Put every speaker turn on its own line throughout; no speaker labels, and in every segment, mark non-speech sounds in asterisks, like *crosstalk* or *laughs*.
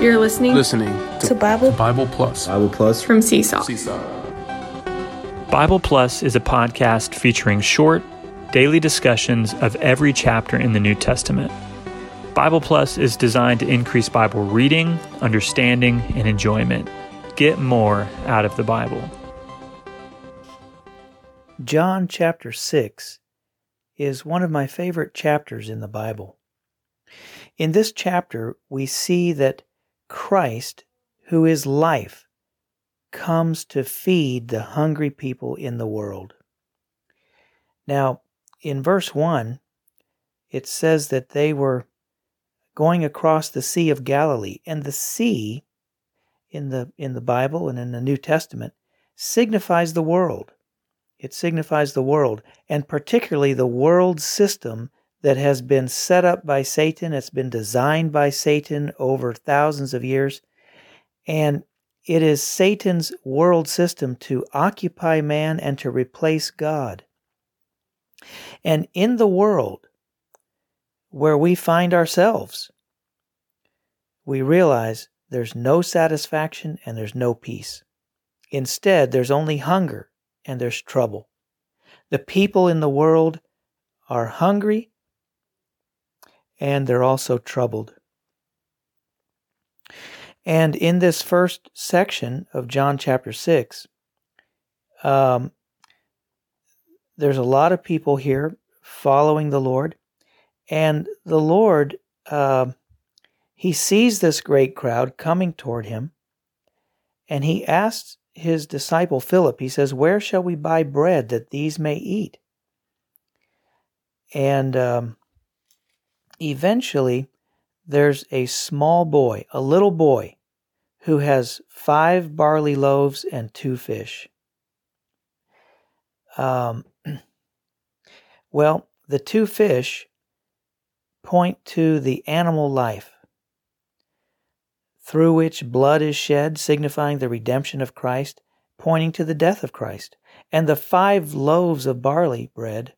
You're listening
Listening to,
to Bible
Bible Plus.
Bible Plus.
from Seesaw.
Seesaw.
Bible Plus is a podcast featuring short, daily discussions of every chapter in the New Testament. Bible Plus is designed to increase Bible reading, understanding, and enjoyment. Get more out of the Bible.
John chapter 6 is one of my favorite chapters in the Bible. In this chapter, we see that Christ, who is life, comes to feed the hungry people in the world. Now, in verse 1, it says that they were going across the Sea of Galilee, and the sea in the in the Bible and in the New Testament signifies the world. It signifies the world, and particularly the world system that has been set up by Satan. It's been designed by Satan over thousands of years. And it is Satan's world system to occupy man and to replace God. And in the world where we find ourselves, we realize there's no satisfaction and there's no peace. Instead, there's only hunger and there's trouble. The people in the world are hungry and they're also troubled. And in this first section of John chapter 6, um, there's a lot of people here following the Lord. And the Lord, uh, he sees this great crowd coming toward him. And he asks his disciple Philip, he says, Where shall we buy bread that these may eat? And um, eventually, there's a small boy, a little boy, who has five barley loaves and two fish. Um, *clears throat* well, the two fish point to the animal life through which blood is shed, signifying the redemption of Christ, pointing to the death of Christ. And the five loaves of barley bread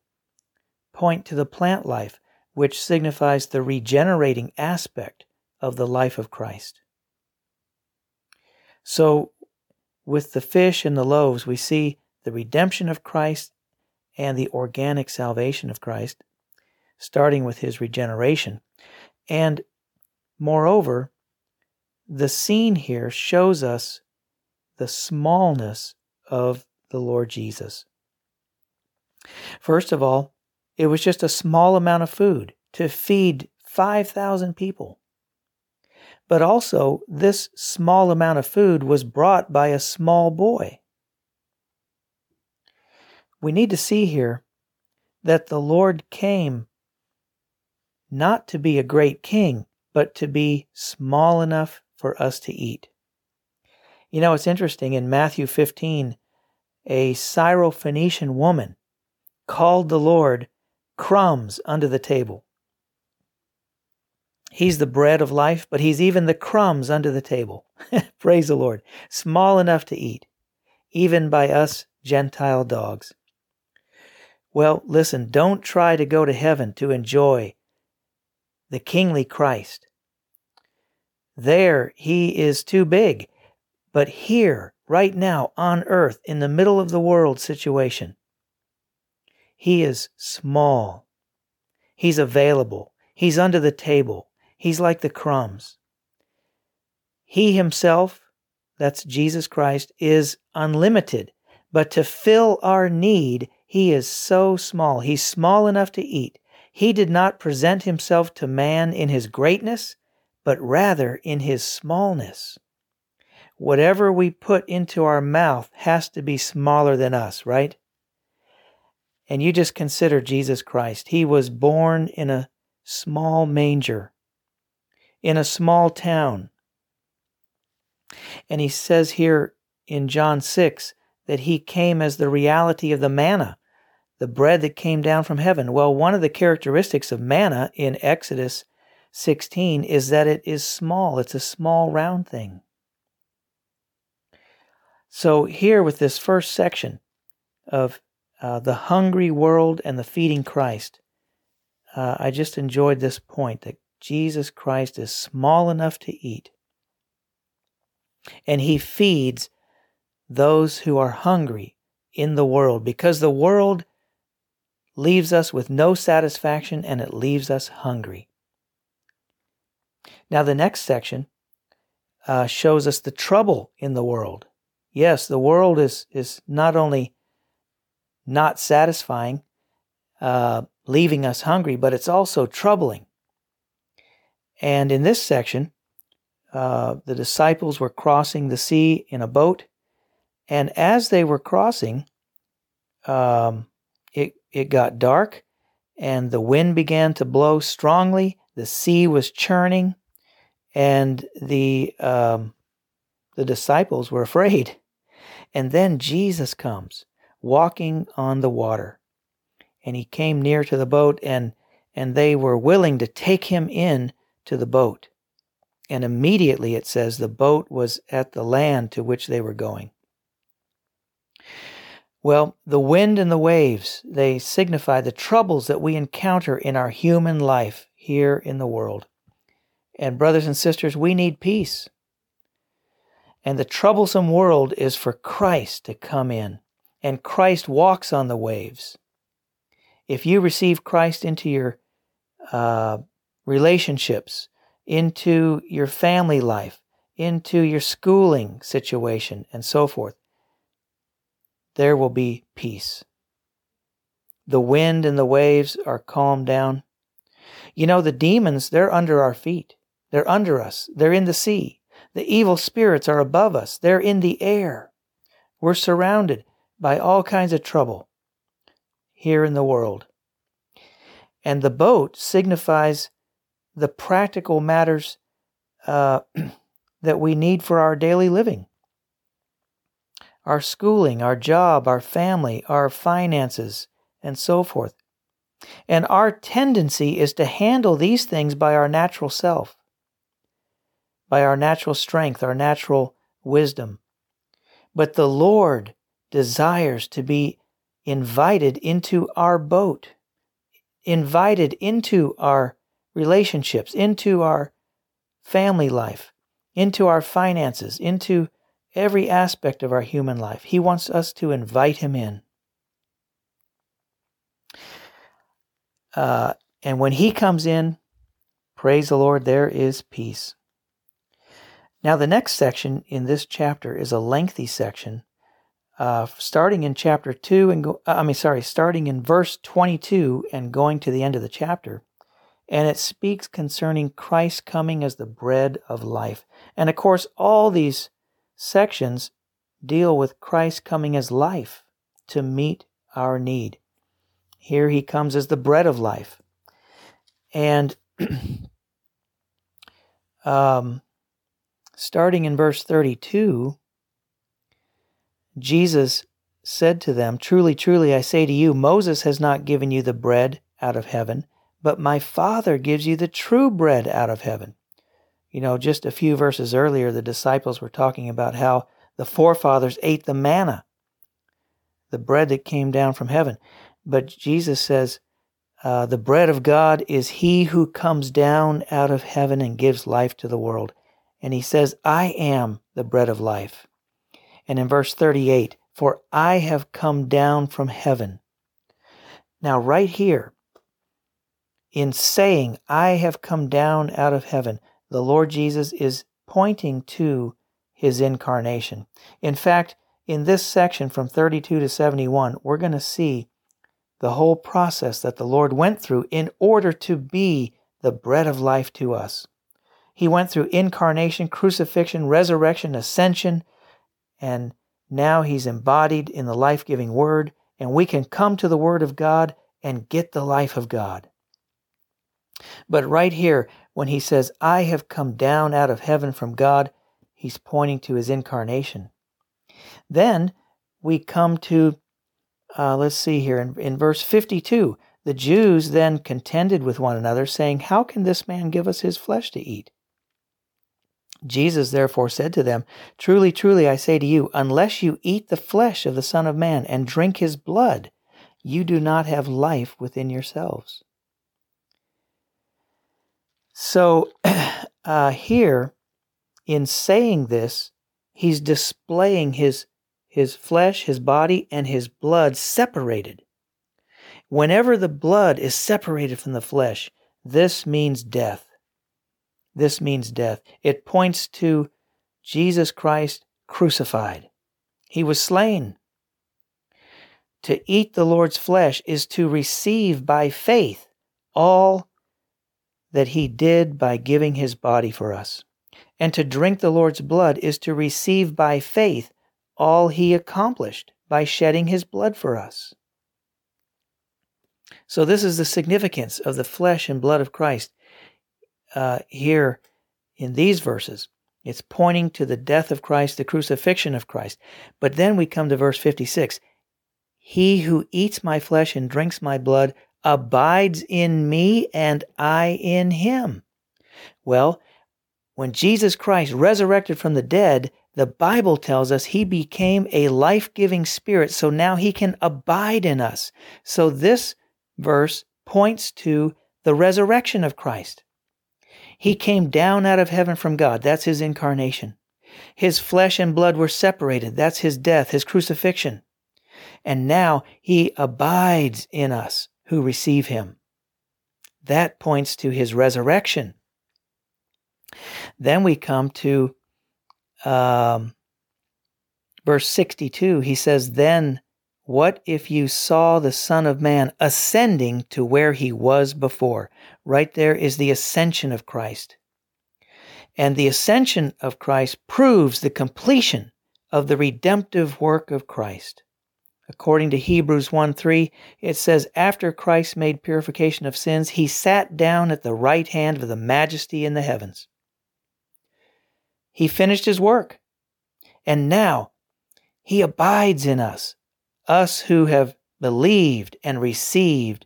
point to the plant life, which signifies the regenerating aspect of the life of Christ. So, with the fish and the loaves, we see the redemption of Christ and the organic salvation of Christ, starting with his regeneration. And moreover, the scene here shows us the smallness of the Lord Jesus. First of all, it was just a small amount of food to feed 5,000 people. But also, this small amount of food was brought by a small boy. We need to see here that the Lord came not to be a great king, but to be small enough for us to eat. You know, it's interesting in Matthew 15, a Syrophoenician woman called the Lord crumbs under the table. He's the bread of life, but he's even the crumbs under the table. *laughs* Praise the Lord. Small enough to eat, even by us Gentile dogs. Well, listen, don't try to go to heaven to enjoy the kingly Christ. There, he is too big. But here, right now, on earth, in the middle of the world situation, he is small. He's available. He's under the table. He's like the crumbs. He himself, that's Jesus Christ, is unlimited. But to fill our need, he is so small. He's small enough to eat. He did not present himself to man in his greatness, but rather in his smallness. Whatever we put into our mouth has to be smaller than us, right? And you just consider Jesus Christ. He was born in a small manger, in a small town. And he says here in John 6 that he came as the reality of the manna, the bread that came down from heaven. Well, one of the characteristics of manna in Exodus 16 is that it is small, it's a small round thing. So, here with this first section of uh, the hungry world and the feeding Christ, uh, I just enjoyed this point that Jesus Christ is small enough to eat, and he feeds those who are hungry in the world because the world leaves us with no satisfaction and it leaves us hungry. Now, the next section uh, shows us the trouble in the world. Yes, the world is, is not only not satisfying, uh, leaving us hungry, but it's also troubling. And in this section, uh, the disciples were crossing the sea in a boat, and as they were crossing, um, it it got dark, and the wind began to blow strongly. The sea was churning, and the um, the disciples were afraid. *laughs* And then Jesus comes walking on the water, and he came near to the boat, and and they were willing to take him in to the boat. And immediately it says the boat was at the land to which they were going. Well, the wind and the waves, they signify the troubles that we encounter in our human life here in the world. And, brothers and sisters, we need peace. And the troublesome world is for Christ to come in, and Christ walks on the waves. If you receive Christ into your uh, relationships, into your family life, into your schooling situation, and so forth, there will be peace. The wind and the waves are calmed down. You know, the demons, they're under our feet. They're under us. They're in the sea. The evil spirits are above us. They're in the air. We're surrounded by all kinds of trouble here in the world. And the boat signifies the practical matters uh, *clears throat* that we need for our daily living our schooling, our job, our family, our finances, and so forth. And our tendency is to handle these things by our natural self, by our natural strength, our natural wisdom. But the Lord desires to be invited into our boat, invited into our relationships, into our family life, into our finances, into every aspect of our human life. He wants us to invite Him in. Uh, and when He comes in, praise the Lord, there is peace. Now, the next section in this chapter is a lengthy section, uh, starting in chapter 2 and go, I mean, sorry, starting in verse 22 and going to the end of the chapter and it speaks concerning Christ coming as the bread of life. And of course, all these sections deal with Christ coming as life to meet our need. Here he comes as the bread of life. And *clears throat* um, starting in verse 32, Jesus said to them, Truly, truly, I say to you, Moses has not given you the bread out of heaven but my Father gives you the true bread out of heaven. You know, just a few verses earlier, the disciples were talking about how the forefathers ate the manna, the bread that came down from heaven. But Jesus says, uh, the bread of God is he who comes down out of heaven and gives life to the world. And he says, I am the bread of life. And in verse 38, for I have come down from heaven. Now, right here, in saying, I have come down out of heaven, the Lord Jesus is pointing to his incarnation. In fact, in this section from 32 to 71, we're going to see the whole process that the Lord went through in order to be the bread of life to us. He went through incarnation, crucifixion, resurrection, ascension, and now he's embodied in the life giving Word, and we can come to the Word of God and get the life of God. But right here, when he says, I have come down out of heaven from God, he's pointing to his incarnation. Then we come to, uh, let's see here, in, in verse 52, the Jews then contended with one another, saying, How can this man give us his flesh to eat? Jesus therefore said to them, Truly, truly, I say to you, unless you eat the flesh of the Son of Man and drink his blood, you do not have life within yourselves. So, *clears throat* uh, here, in saying this, he's displaying his his flesh, his body, and his blood separated. Whenever the blood is separated from the flesh, this means death. This means death. It points to Jesus Christ crucified. He was slain. To eat the Lord's flesh is to receive by faith all that he did by giving his body for us. And to drink the Lord's blood is to receive by faith all he accomplished by shedding his blood for us. So, this is the significance of the flesh and blood of Christ uh, here in these verses. It's pointing to the death of Christ, the crucifixion of Christ. But then we come to verse 56 He who eats my flesh and drinks my blood abides in me, and I in him. Well, when Jesus Christ resurrected from the dead, the Bible tells us he became a life giving spirit, so now he can abide in us. So this verse points to the resurrection of Christ. He came down out of heaven from God. That's his incarnation. His flesh and blood were separated. That's his death, his crucifixion. And now he abides in us who receive him. That points to his resurrection. Then we come to um, verse 62. He says, Then what if you saw the Son of Man ascending to where he was before? Right there is the ascension of Christ. And the ascension of Christ proves the completion of the redemptive work of Christ. According to Hebrews 1 3, it says, After Christ made purification of sins, he sat down at the right hand of the majesty in the heavens. He finished his work. And now he abides in us, us who have believed and received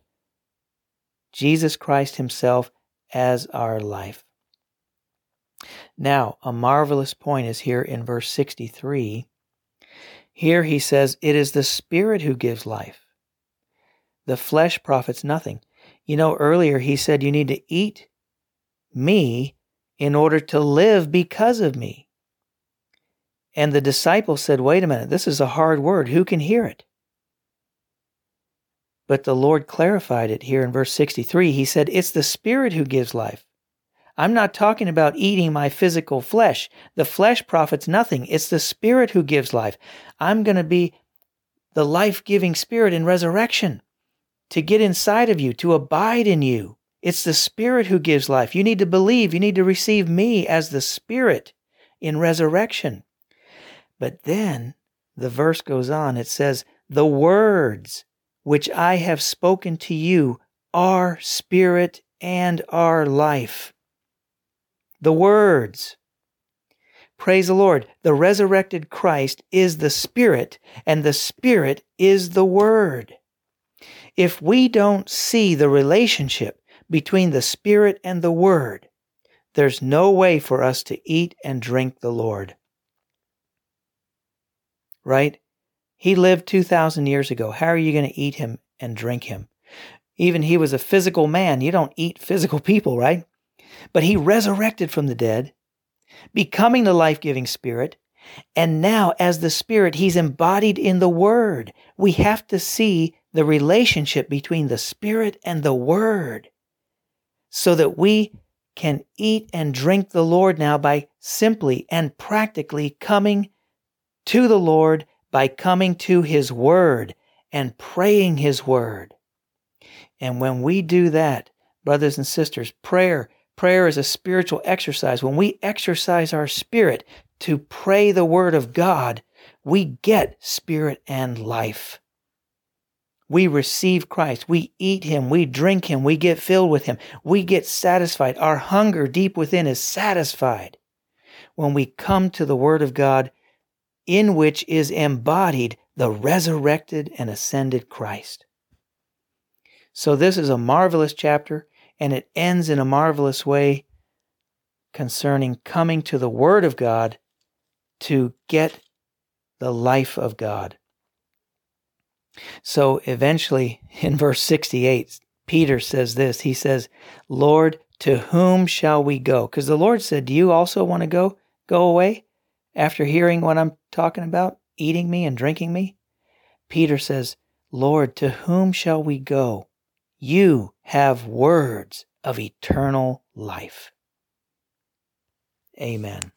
Jesus Christ himself as our life. Now, a marvelous point is here in verse 63 here he says, It is the Spirit who gives life. The flesh profits nothing. You know, earlier he said, You need to eat me in order to live because of me. And the disciples said, Wait a minute, this is a hard word. Who can hear it? But the Lord clarified it here in verse 63. He said, It's the Spirit who gives life. I'm not talking about eating my physical flesh. The flesh profits nothing. It's the spirit who gives life. I'm going to be the life giving spirit in resurrection to get inside of you, to abide in you. It's the spirit who gives life. You need to believe. You need to receive me as the spirit in resurrection. But then the verse goes on. It says, The words which I have spoken to you are spirit and are life the words. Praise the Lord. The resurrected Christ is the Spirit, and the Spirit is the Word. If we don't see the relationship between the Spirit and the Word, there's no way for us to eat and drink the Lord. Right? He lived 2,000 years ago. How are you going to eat him and drink him? Even he was a physical man. You don't eat physical people, right? But he resurrected from the dead, becoming the life giving spirit. And now, as the spirit, he's embodied in the word. We have to see the relationship between the spirit and the word so that we can eat and drink the Lord now by simply and practically coming to the Lord by coming to his word and praying his word. And when we do that, brothers and sisters, prayer Prayer is a spiritual exercise. When we exercise our spirit to pray the word of God, we get spirit and life. We receive Christ. We eat Him. We drink Him. We get filled with Him. We get satisfied. Our hunger deep within is satisfied when we come to the Word of God, in which is embodied the resurrected and ascended Christ. So, this is a marvelous chapter and it ends in a marvelous way concerning coming to the Word of God to get the life of God. So eventually, *laughs* in verse 68, Peter says this He says, Lord, to whom shall we go? Because the Lord said, Do you also want to go? Go away? After hearing what I'm talking about, eating me and drinking me, Peter says, Lord, to whom shall we go? You have words of eternal life. Amen.